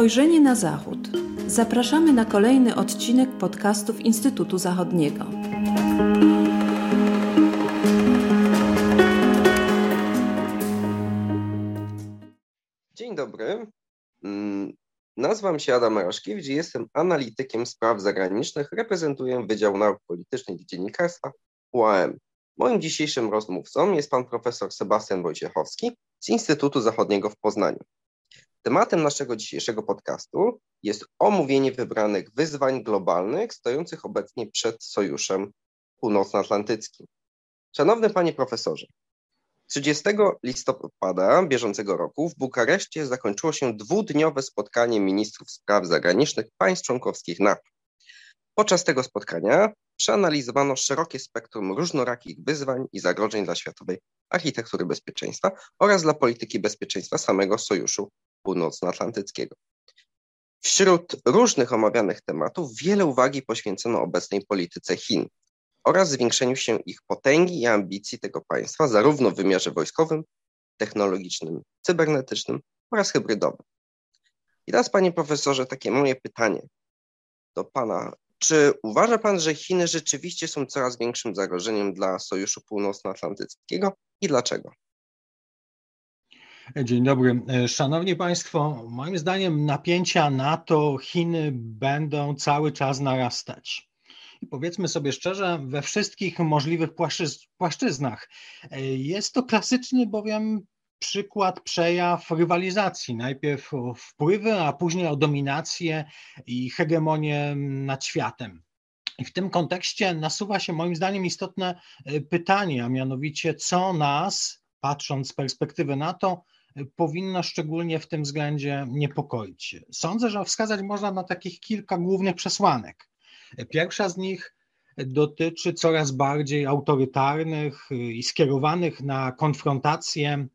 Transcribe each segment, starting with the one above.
Spojrzenie na Zachód. Zapraszamy na kolejny odcinek podcastów Instytutu Zachodniego. Dzień dobry. Mm, nazywam się Adam Maroszkiewicz i jestem analitykiem spraw zagranicznych. Reprezentuję Wydział Nauk Politycznych i Dziennikarstwa UAM. Moim dzisiejszym rozmówcą jest pan profesor Sebastian Wojciechowski z Instytutu Zachodniego w Poznaniu. Tematem naszego dzisiejszego podcastu jest omówienie wybranych wyzwań globalnych stojących obecnie przed Sojuszem Północnoatlantyckim. Szanowny panie profesorze, 30 listopada bieżącego roku w Bukareszcie zakończyło się dwudniowe spotkanie ministrów spraw zagranicznych państw członkowskich NATO. Podczas tego spotkania przeanalizowano szerokie spektrum różnorakich wyzwań i zagrożeń dla światowej architektury bezpieczeństwa oraz dla polityki bezpieczeństwa samego Sojuszu Północnoatlantyckiego. Wśród różnych omawianych tematów wiele uwagi poświęcono obecnej polityce Chin oraz zwiększeniu się ich potęgi i ambicji tego państwa, zarówno w wymiarze wojskowym, technologicznym, cybernetycznym oraz hybrydowym. I teraz, panie profesorze, takie moje pytanie do pana. Czy uważa pan, że Chiny rzeczywiście są coraz większym zagrożeniem dla Sojuszu Północnoatlantyckiego i dlaczego? Dzień dobry. Szanowni Państwo, moim zdaniem napięcia NATO Chiny będą cały czas narastać. I powiedzmy sobie szczerze, we wszystkich możliwych płaszczyznach. Jest to klasyczny bowiem przykład, przejaw rywalizacji. Najpierw o wpływy, a później o dominację i hegemonię nad światem. I w tym kontekście nasuwa się moim zdaniem istotne pytanie, a mianowicie co nas, patrząc z perspektywy NATO, powinno szczególnie w tym względzie niepokoić. Sądzę, że wskazać można na takich kilka głównych przesłanek. Pierwsza z nich dotyczy coraz bardziej autorytarnych i skierowanych na konfrontację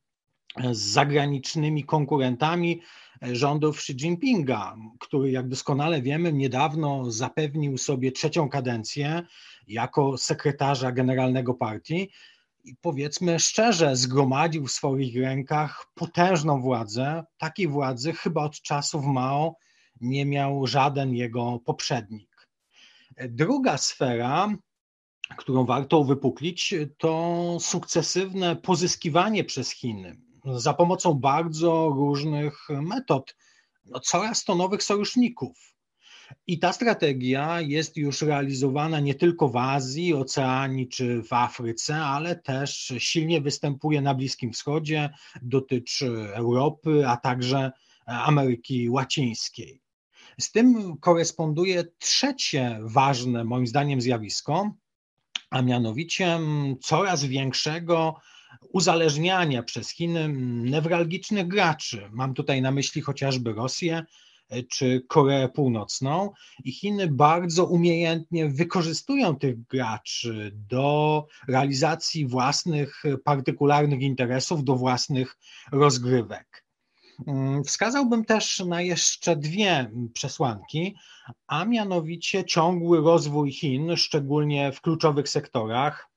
z zagranicznymi konkurentami rządów Xi Jinpinga, który, jak doskonale wiemy, niedawno zapewnił sobie trzecią kadencję jako sekretarza generalnego partii powiedzmy szczerze, zgromadził w swoich rękach potężną władzę. Takiej władzy chyba od czasów Mao nie miał żaden jego poprzednik. Druga sfera, którą warto uwypuklić, to sukcesywne pozyskiwanie przez Chiny za pomocą bardzo różnych metod no, coraz to nowych sojuszników i ta strategia jest już realizowana nie tylko w Azji, Oceanii czy w Afryce, ale też silnie występuje na Bliskim Wschodzie, dotyczy Europy, a także Ameryki Łacińskiej. Z tym koresponduje trzecie ważne, moim zdaniem, zjawisko, a mianowicie coraz większego uzależniania przez Chiny newralgicznych graczy. Mam tutaj na myśli chociażby Rosję, czy Koreę Północną i Chiny bardzo umiejętnie wykorzystują tych graczy do realizacji własnych partykularnych interesów, do własnych rozgrywek. Mm, wskazałbym też na jeszcze dwie przesłanki, a mianowicie ciągły rozwój Chin, szczególnie w kluczowych sektorach,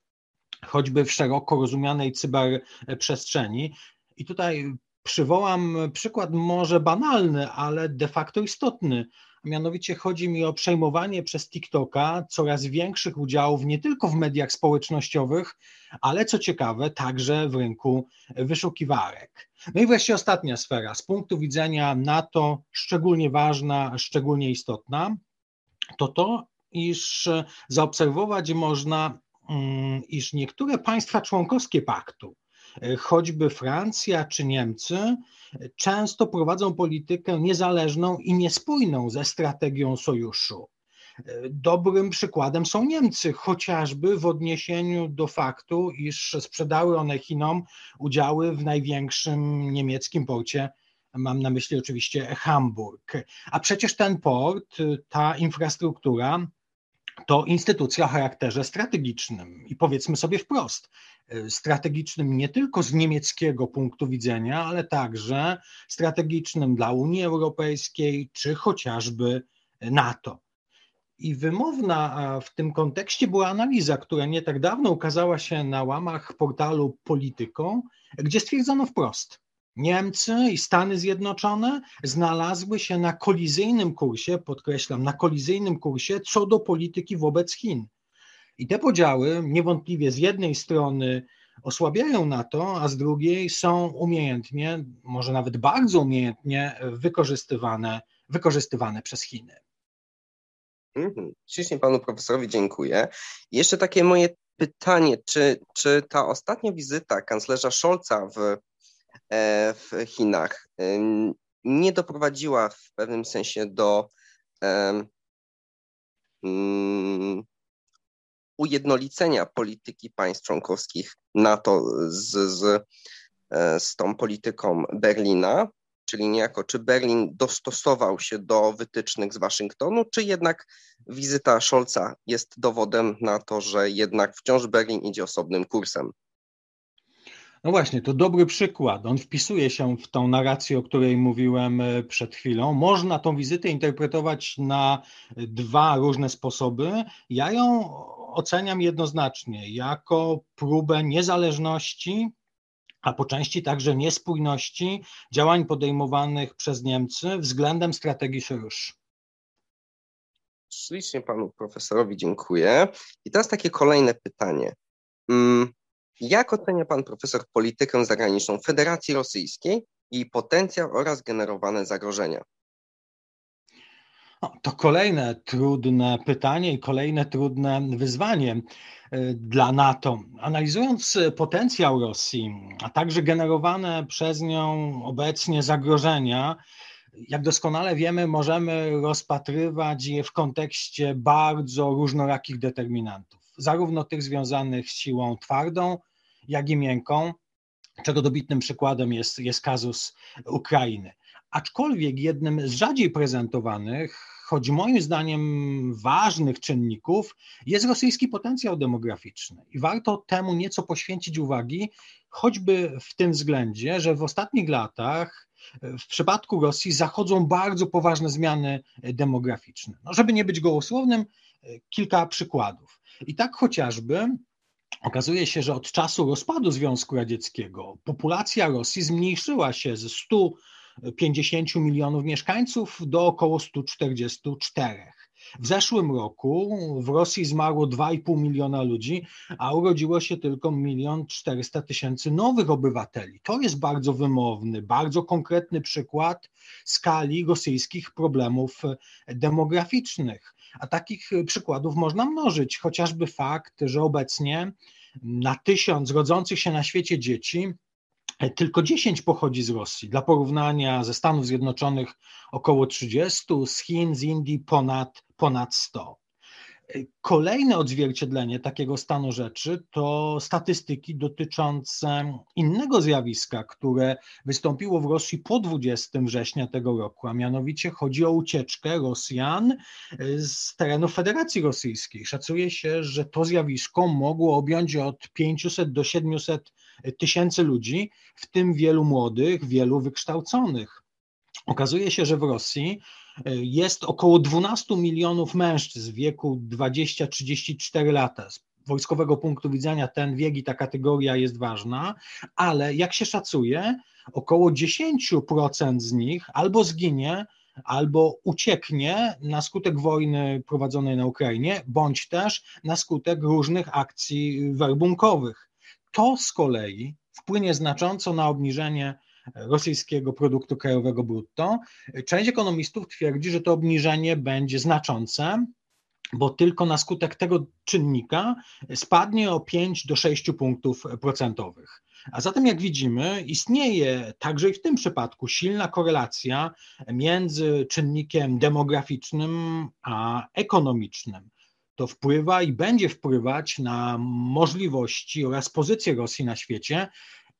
choćby w szeroko rozumianej cyberprzestrzeni. I tutaj Przywołam przykład może banalny, ale de facto istotny. Mianowicie chodzi mi o przejmowanie przez TikToka coraz większych udziałów nie tylko w mediach społecznościowych, ale co ciekawe, także w rynku wyszukiwarek. No i wreszcie ostatnia sfera. Z punktu widzenia NATO szczególnie ważna, szczególnie istotna, to to, iż zaobserwować można, mm, iż niektóre państwa członkowskie paktu, choćby Francja czy Niemcy często prowadzą politykę niezależną i niespójną ze strategią sojuszu. Dobrym przykładem są Niemcy, chociażby w odniesieniu do faktu, iż sprzedały one Chinom udziały w największym niemieckim porcie mam na myśli oczywiście Hamburg. A przecież ten port, ta infrastruktura to instytucja o charakterze strategicznym i powiedzmy sobie wprost, y, strategicznym nie tylko z niemieckiego punktu widzenia, ale także strategicznym dla Unii Europejskiej czy chociażby NATO. I wymowna w tym kontekście była analiza, która nie tak dawno ukazała się na łamach portalu Polityką, gdzie stwierdzono wprost, Niemcy i Stany Zjednoczone znalazły się na kolizyjnym kursie, podkreślam, na kolizyjnym kursie co do polityki wobec Chin. I te podziały niewątpliwie z jednej strony osłabiają NATO, a z drugiej są umiejętnie, może nawet bardzo umiejętnie wykorzystywane, wykorzystywane przez Chiny. Mhm. Ślicznie panu profesorowi dziękuję. Jeszcze takie moje pytanie, czy, czy ta ostatnia wizyta kanclerza Scholza w, w Chinach nie doprowadziła w pewnym sensie do um, ujednolicenia polityki państw członkowskich NATO z, z, e, z tą polityką Berlina, czyli niejako czy Berlin dostosował się do wytycznych z Waszyngtonu, czy jednak wizyta Scholza jest dowodem na to, że jednak wciąż Berlin idzie osobnym kursem? No właśnie, to dobry przykład. On wpisuje się w tą narrację, o której mówiłem e, przed chwilą. Można tą wizytę interpretować na dwa różne sposoby. Ja ją oceniam jednoznacznie jako próbę niezależności, a po części także niespójności działań podejmowanych przez Niemcy względem strategii sojuszu. Ślicznie panu profesorowi dziękuję. I teraz takie kolejne pytanie. Mm, jak ocenia pan profesor politykę zagraniczną Federacji Rosyjskiej, jej potencjał oraz generowane zagrożenia? To kolejne trudne pytanie i kolejne trudne wyzwanie y, dla NATO. Analizując potencjał Rosji, a także generowane przez nią obecnie zagrożenia, jak doskonale wiemy, możemy rozpatrywać je w kontekście bardzo różnorakich determinantów, zarówno tych związanych z siłą twardą, jak i miękką, czego dobitnym przykładem jest, jest kazus Ukrainy. Aczkolwiek jednym z rzadziej prezentowanych, choć moim zdaniem ważnych czynników, jest rosyjski potencjał demograficzny. I warto temu nieco poświęcić uwagi, choćby w tym względzie, że w ostatnich latach w przypadku Rosji zachodzą bardzo poważne zmiany demograficzne. No, żeby nie być gołosłownym, kilka przykładów. I tak chociażby Okazuje się, że od czasu rozpadu Związku Radzieckiego populacja Rosji zmniejszyła się ze 150 milionów mieszkańców do około 144. W zeszłym roku w Rosji zmarło 2,5 miliona ludzi, a urodziło się tylko 1 400 tysięcy nowych obywateli. To jest bardzo wymowny, bardzo konkretny przykład skali rosyjskich problemów demograficznych. A takich przykładów można mnożyć, chociażby fakt, że obecnie na tysiąc rodzących się na świecie dzieci tylko 10 pochodzi z Rosji. Dla porównania ze Stanów Zjednoczonych około 30, z Chin, z Indii ponad, ponad 100. Kolejne odzwierciedlenie takiego stanu rzeczy to statystyki dotyczące innego zjawiska, które wystąpiło w Rosji po 20 września tego roku, a mianowicie chodzi o ucieczkę Rosjan z terenów Federacji Rosyjskiej. Szacuje się, że to zjawisko mogło objąć od 500 do 700 tysięcy ludzi, w tym wielu młodych, wielu wykształconych. Okazuje się, że w Rosji jest około 12 milionów mężczyzn w wieku 20-34 lata. Z wojskowego punktu widzenia ten wiek i ta kategoria jest ważna, ale jak się szacuje, około 10% z nich albo zginie, albo ucieknie na skutek wojny prowadzonej na Ukrainie, bądź też na skutek różnych akcji werbunkowych. To z kolei wpłynie znacząco na obniżenie rosyjskiego produktu krajowego brutto. Część ekonomistów twierdzi, że to obniżenie będzie znaczące, bo tylko na skutek tego czynnika spadnie o 5 do 6 punktów procentowych. A zatem, jak widzimy, istnieje także i w tym przypadku silna korelacja między czynnikiem demograficznym a ekonomicznym. To wpływa i będzie wpływać na możliwości oraz pozycję Rosji na świecie,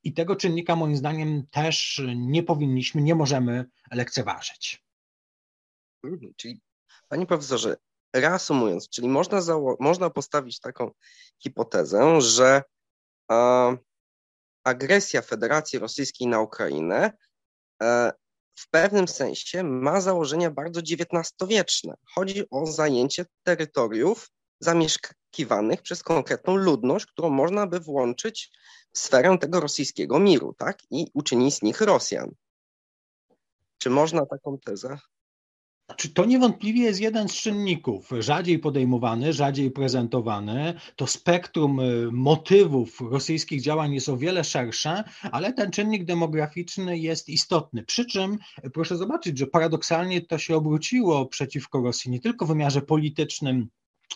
i tego czynnika moim zdaniem też nie powinniśmy, nie możemy lekceważyć. Mhm, czyli panie profesorze, reasumując, czyli można, można postawić taką hipotezę, że a, agresja Federacji Rosyjskiej na Ukrainę e, w pewnym sensie ma założenia bardzo XIX-wieczne. Chodzi o zajęcie terytoriów zamieszka oczekiwanych przez konkretną ludność, którą można by włączyć sferę tego rosyjskiego miru, tak? I uczynić z nich Rosjan. Czy można taką tezę? Znaczy, to niewątpliwie jest jeden z czynników, rzadziej podejmowany, rzadziej prezentowany. To spektrum y, motywów rosyjskich działań jest o wiele szersze, ale ten czynnik demograficzny jest istotny. Przy czym proszę zobaczyć, że paradoksalnie to się obróciło przeciwko Rosji nie tylko w wymiarze politycznym,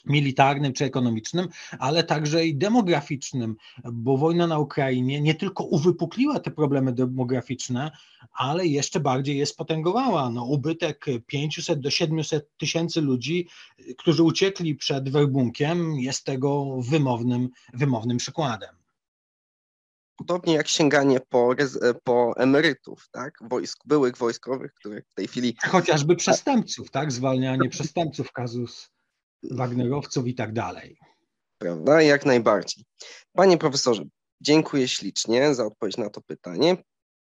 militarnym czy ekonomicznym, ale także i demograficznym, bo wojna na Ukrainie nie tylko uwypukliła te problemy demograficzne, ale jeszcze bardziej je spotęgowała. No, ubytek 500 do 700 tysięcy ludzi, którzy uciekli przed werbunkiem, jest tego wymownym, wymownym przykładem. Podobnie jak sięganie po, po emerytów, tak? Wojsk, byłych wojskowych, których w tej chwili. Chociażby przestępców, tak? Zwalnianie przestępców, kazus Wagnerowców i tak dalej. Prawda, jak najbardziej. Panie profesorze, dziękuję ślicznie za odpowiedź na to pytanie.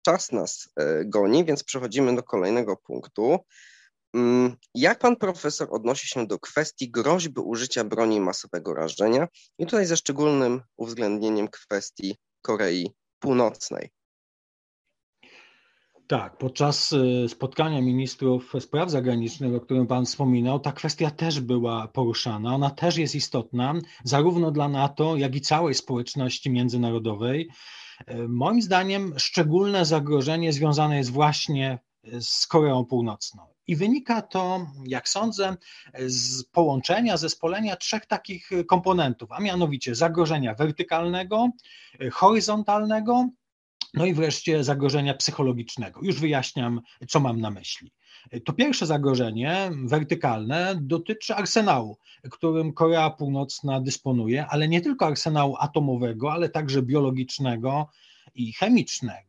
Czas nas e, goni, więc przechodzimy do kolejnego punktu. Mm, jak pan profesor odnosi się do kwestii groźby użycia broni masowego rażenia i tutaj ze szczególnym uwzględnieniem kwestii Korei Północnej? Tak, podczas y, spotkania ministrów spraw zagranicznych, o którym Pan wspominał, ta kwestia też była poruszana. Ona też jest istotna, zarówno dla NATO, jak i całej społeczności międzynarodowej. Y, moim zdaniem szczególne zagrożenie związane jest właśnie z Koreą Północną. I wynika to, jak sądzę, z połączenia, zespolenia trzech takich komponentów, a mianowicie zagrożenia wertykalnego, horyzontalnego no i wreszcie zagrożenia psychologicznego. Już wyjaśniam, co mam na myśli. To pierwsze zagrożenie, wertykalne, dotyczy arsenału, którym Korea Północna dysponuje, ale nie tylko arsenału atomowego, ale także biologicznego i chemicznego.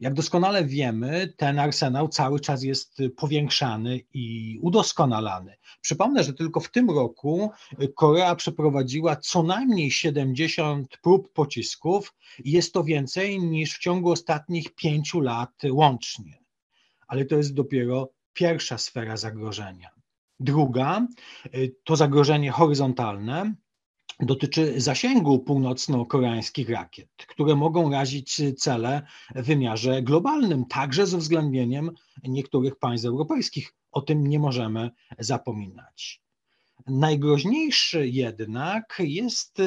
Jak doskonale wiemy, ten arsenał cały czas jest powiększany i udoskonalany. Przypomnę, że tylko w tym roku Korea przeprowadziła co najmniej 70 prób pocisków i jest to więcej niż w ciągu ostatnich pięciu lat łącznie. Ale to jest dopiero pierwsza sfera zagrożenia. Druga to zagrożenie horyzontalne, dotyczy zasięgu północno-koreańskich rakiet, które mogą razić cele w wymiarze globalnym, także z uwzględnieniem niektórych państw europejskich. O tym nie możemy zapominać. Najgroźniejszy jednak jest y,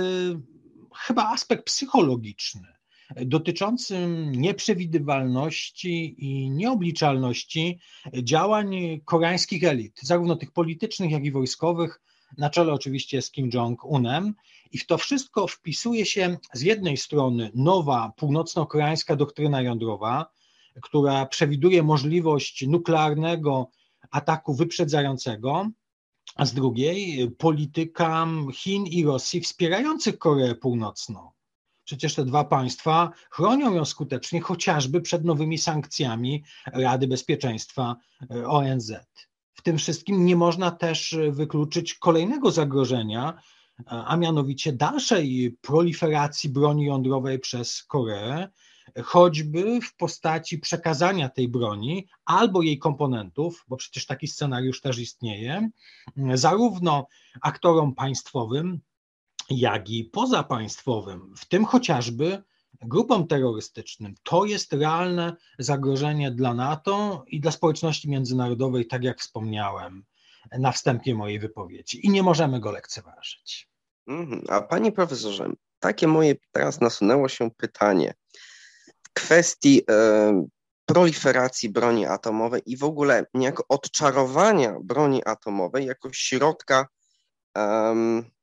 chyba aspekt psychologiczny, dotyczący nieprzewidywalności i nieobliczalności działań koreańskich elit, zarówno tych politycznych, jak i wojskowych, na czele oczywiście z Kim Jong-unem. I w to wszystko wpisuje się z jednej strony nowa północno-koreańska doktryna jądrowa, która przewiduje możliwość nuklearnego ataku wyprzedzającego, a z drugiej polityka Chin i Rosji wspierających Koreę Północną. Przecież te dwa państwa chronią ją skutecznie chociażby przed nowymi sankcjami Rady Bezpieczeństwa ONZ tym wszystkim nie można też wykluczyć kolejnego zagrożenia, a mianowicie dalszej proliferacji broni jądrowej przez Koreę, choćby w postaci przekazania tej broni albo jej komponentów, bo przecież taki scenariusz też istnieje, zarówno aktorom państwowym, jak i pozapaństwowym, w tym chociażby grupom terrorystycznym. To jest realne zagrożenie dla NATO i dla społeczności międzynarodowej, tak jak wspomniałem na wstępie mojej wypowiedzi. I nie możemy go lekceważyć. Mhm. A panie profesorze, takie moje teraz nasunęło się pytanie w kwestii e, proliferacji broni atomowej i w ogóle niejako odczarowania broni atomowej jako środka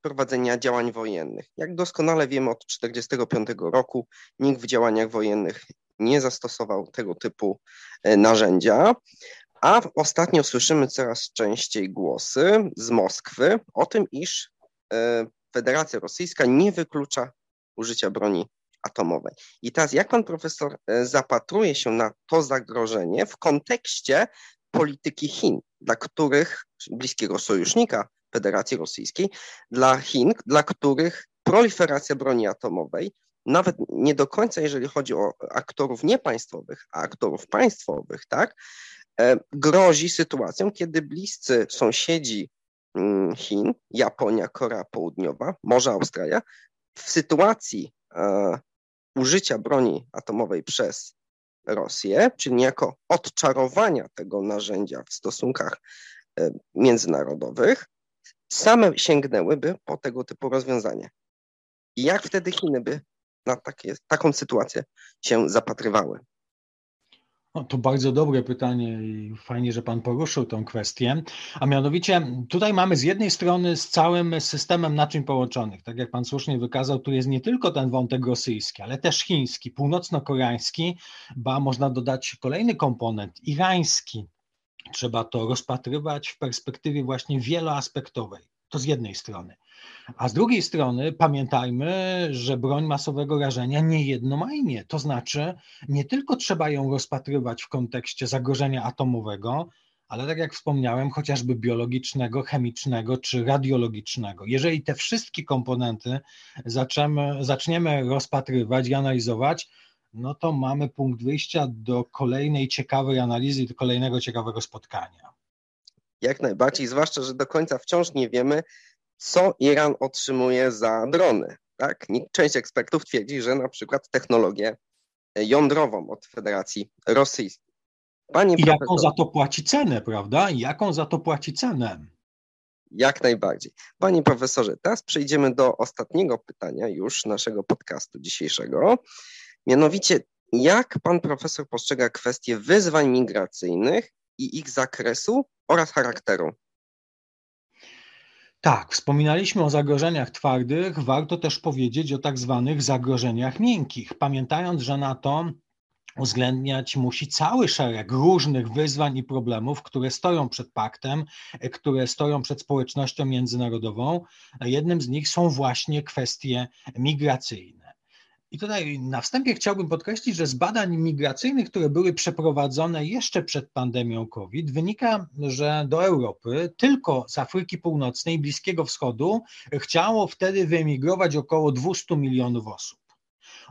prowadzenia działań wojennych. Jak doskonale wiemy, od 1945 roku nikt w działaniach wojennych nie zastosował tego typu e, narzędzia, a ostatnio słyszymy coraz częściej głosy z Moskwy o tym, iż e, Federacja Rosyjska nie wyklucza użycia broni atomowej. I teraz jak pan profesor e, zapatruje się na to zagrożenie w kontekście polityki Chin, dla których bliskiego sojusznika Federacji Rosyjskiej, dla Chin, dla których proliferacja broni atomowej, nawet nie do końca, jeżeli chodzi o aktorów niepaństwowych, a aktorów państwowych, tak, e, grozi sytuacją, kiedy bliscy sąsiedzi mm, Chin, Japonia, Korea Południowa, może Australia, w sytuacji e, użycia broni atomowej przez Rosję, czyli niejako odczarowania tego narzędzia w stosunkach e, międzynarodowych, same sięgnęłyby po tego typu rozwiązanie. Jak wtedy Chiny by na takie, taką sytuację się zapatrywały? No, to bardzo dobre pytanie i fajnie, że Pan poruszył tę kwestię. A mianowicie tutaj mamy z jednej strony z całym systemem naczyń połączonych, tak jak Pan słusznie wykazał, tu jest nie tylko ten wątek rosyjski, ale też chiński, północno-koreański, ba można dodać kolejny komponent, irański. Trzeba to rozpatrywać w perspektywie właśnie wieloaspektowej. To z jednej strony. A z drugiej strony pamiętajmy, że broń masowego rażenia nie jedno ma imię. To znaczy, nie tylko trzeba ją rozpatrywać w kontekście zagrożenia atomowego, ale tak jak wspomniałem, chociażby biologicznego, chemicznego czy radiologicznego. Jeżeli te wszystkie komponenty zaczniemy, zaczniemy rozpatrywać i analizować, no to mamy punkt wyjścia do kolejnej ciekawej analizy do kolejnego ciekawego spotkania. Jak najbardziej, zwłaszcza, że do końca wciąż nie wiemy, co Iran otrzymuje za drony. Tak? Część ekspertów twierdzi, że na przykład technologię jądrową od Federacji Rosyjskiej. Panie I jaką za to płaci cenę, prawda? I jaką za to płaci cenę? Jak najbardziej. Panie profesorze, teraz przejdziemy do ostatniego pytania już naszego podcastu dzisiejszego. Mianowicie, jak pan profesor postrzega kwestie wyzwań migracyjnych i ich zakresu oraz charakteru? Tak, wspominaliśmy o zagrożeniach twardych, warto też powiedzieć o tak zwanych zagrożeniach miękkich, pamiętając, że na to uwzględniać musi cały szereg różnych wyzwań i problemów, które stoją przed paktem, które stoją przed społecznością międzynarodową. Jednym z nich są właśnie kwestie migracyjne. I tutaj na wstępie chciałbym podkreślić, że z badań migracyjnych, które były przeprowadzone jeszcze przed pandemią COVID, wynika, że do Europy tylko z Afryki Północnej Bliskiego Wschodu chciało wtedy wyemigrować około 200 milionów osób.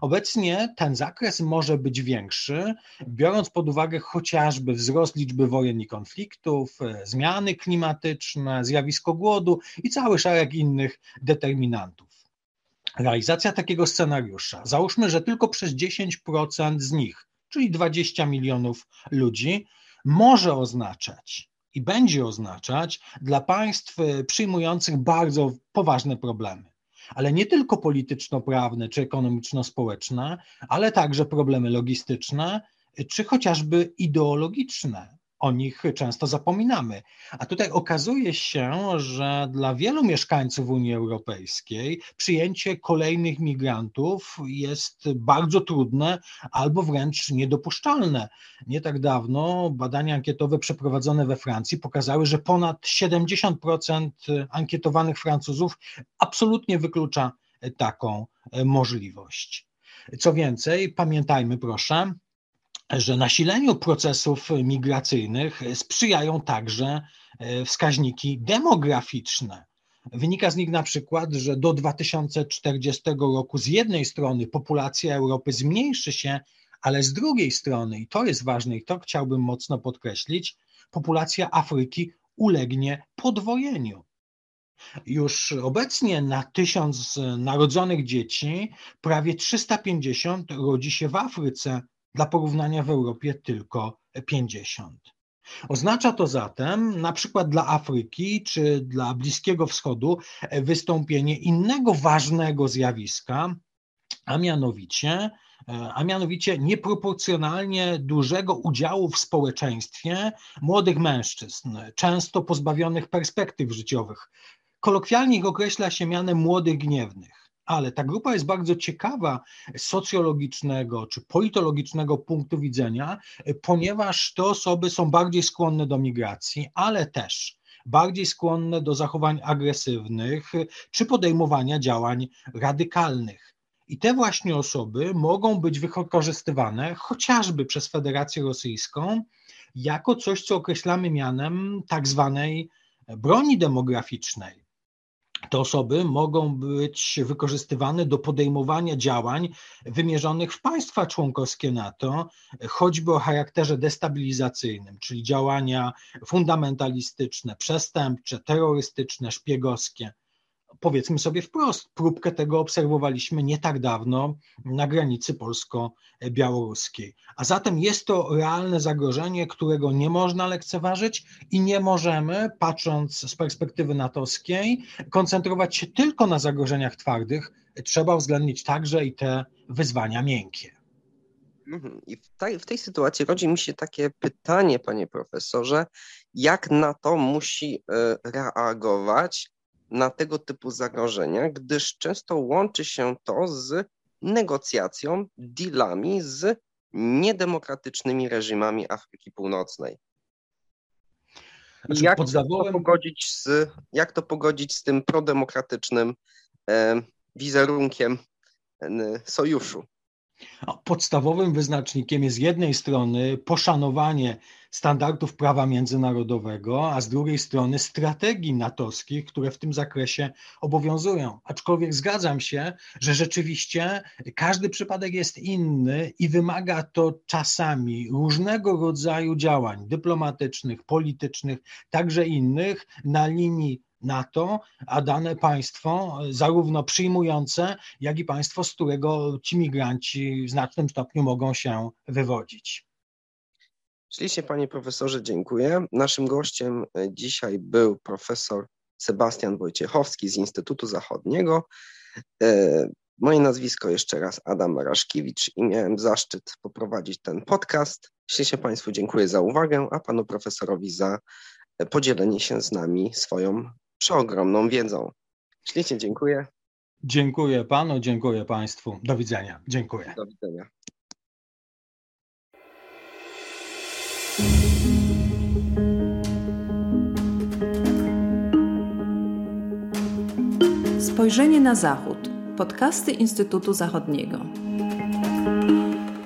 Obecnie ten zakres może być większy, biorąc pod uwagę chociażby wzrost liczby wojen i konfliktów, zmiany klimatyczne, zjawisko głodu i cały szereg innych determinantów. Realizacja takiego scenariusza, załóżmy, że tylko przez 10% z nich, czyli 20 milionów ludzi, może oznaczać i będzie oznaczać dla państw przyjmujących bardzo poważne problemy. Ale nie tylko polityczno-prawne czy ekonomiczno-społeczne, ale także problemy logistyczne czy chociażby ideologiczne, o nich często zapominamy. A tutaj okazuje się, że dla wielu mieszkańców Unii Europejskiej przyjęcie kolejnych migrantów jest bardzo trudne albo wręcz niedopuszczalne. Nie tak dawno badania ankietowe przeprowadzone we Francji pokazały, że ponad 70% ankietowanych Francuzów absolutnie wyklucza taką możliwość. Co więcej, pamiętajmy proszę, że nasileniu procesów migracyjnych sprzyjają także e, wskaźniki demograficzne. Wynika z nich na przykład, że do 2040 roku z jednej strony populacja Europy zmniejszy się, ale z drugiej strony, i to jest ważne i to chciałbym mocno podkreślić, populacja Afryki ulegnie podwojeniu. Już obecnie na tysiąc narodzonych dzieci prawie 350 rodzi się w Afryce, dla porównania w Europie tylko 50. Oznacza to zatem, na przykład dla Afryki czy dla Bliskiego Wschodu, wystąpienie innego ważnego zjawiska, a mianowicie, a mianowicie nieproporcjonalnie dużego udziału w społeczeństwie młodych mężczyzn, często pozbawionych perspektyw życiowych. Kolokwialnie ich określa się mianem młodych gniewnych ale ta grupa jest bardzo ciekawa socjologicznego czy politologicznego punktu widzenia, ponieważ te osoby są bardziej skłonne do migracji, ale też bardziej skłonne do zachowań agresywnych czy podejmowania działań radykalnych. I te właśnie osoby mogą być wykorzystywane chociażby przez Federację Rosyjską jako coś, co określamy mianem tak zwanej broni demograficznej te osoby mogą być wykorzystywane do podejmowania działań wymierzonych w państwa członkowskie NATO, choćby o charakterze destabilizacyjnym, czyli działania fundamentalistyczne, przestępcze, terrorystyczne, szpiegowskie powiedzmy sobie wprost, próbkę tego obserwowaliśmy nie tak dawno na granicy polsko-białoruskiej. A zatem jest to realne zagrożenie, którego nie można lekceważyć i nie możemy, patrząc z perspektywy natowskiej, koncentrować się tylko na zagrożeniach twardych. Trzeba uwzględnić także i te wyzwania miękkie. Mhm. I w tej, w tej sytuacji rodzi mi się takie pytanie, panie profesorze, jak na to musi e, reagować na tego typu zagrożenia, gdyż często łączy się to z negocjacją, dealami z niedemokratycznymi reżimami Afryki Północnej. Znaczy, jak, to pogodzić z, jak to pogodzić z tym prodemokratycznym e, wizerunkiem e, sojuszu? Podstawowym wyznacznikiem jest z jednej strony poszanowanie standardów prawa międzynarodowego, a z drugiej strony strategii natowskich, które w tym zakresie obowiązują. Aczkolwiek zgadzam się, że rzeczywiście każdy przypadek jest inny i wymaga to czasami różnego rodzaju działań dyplomatycznych, politycznych, także innych na linii NATO, a dane państwo, zarówno przyjmujące, jak i państwo, z którego ci migranci w znacznym stopniu mogą się wywodzić. Ślicznie, panie profesorze, dziękuję. Naszym gościem e, dzisiaj był profesor Sebastian Wojciechowski z Instytutu Zachodniego. E, moje nazwisko jeszcze raz Adam Maraszkiewicz i miałem zaszczyt poprowadzić ten podcast. Ślicznie Państwu dziękuję za uwagę, a Panu Profesorowi za e, podzielenie się z nami swoją przeogromną wiedzą. Ślicznie dziękuję. Dziękuję Panu, dziękuję Państwu. Do widzenia. Dziękuję. Do widzenia. Spojrzenie na Zachód. Podcasty Instytutu Zachodniego.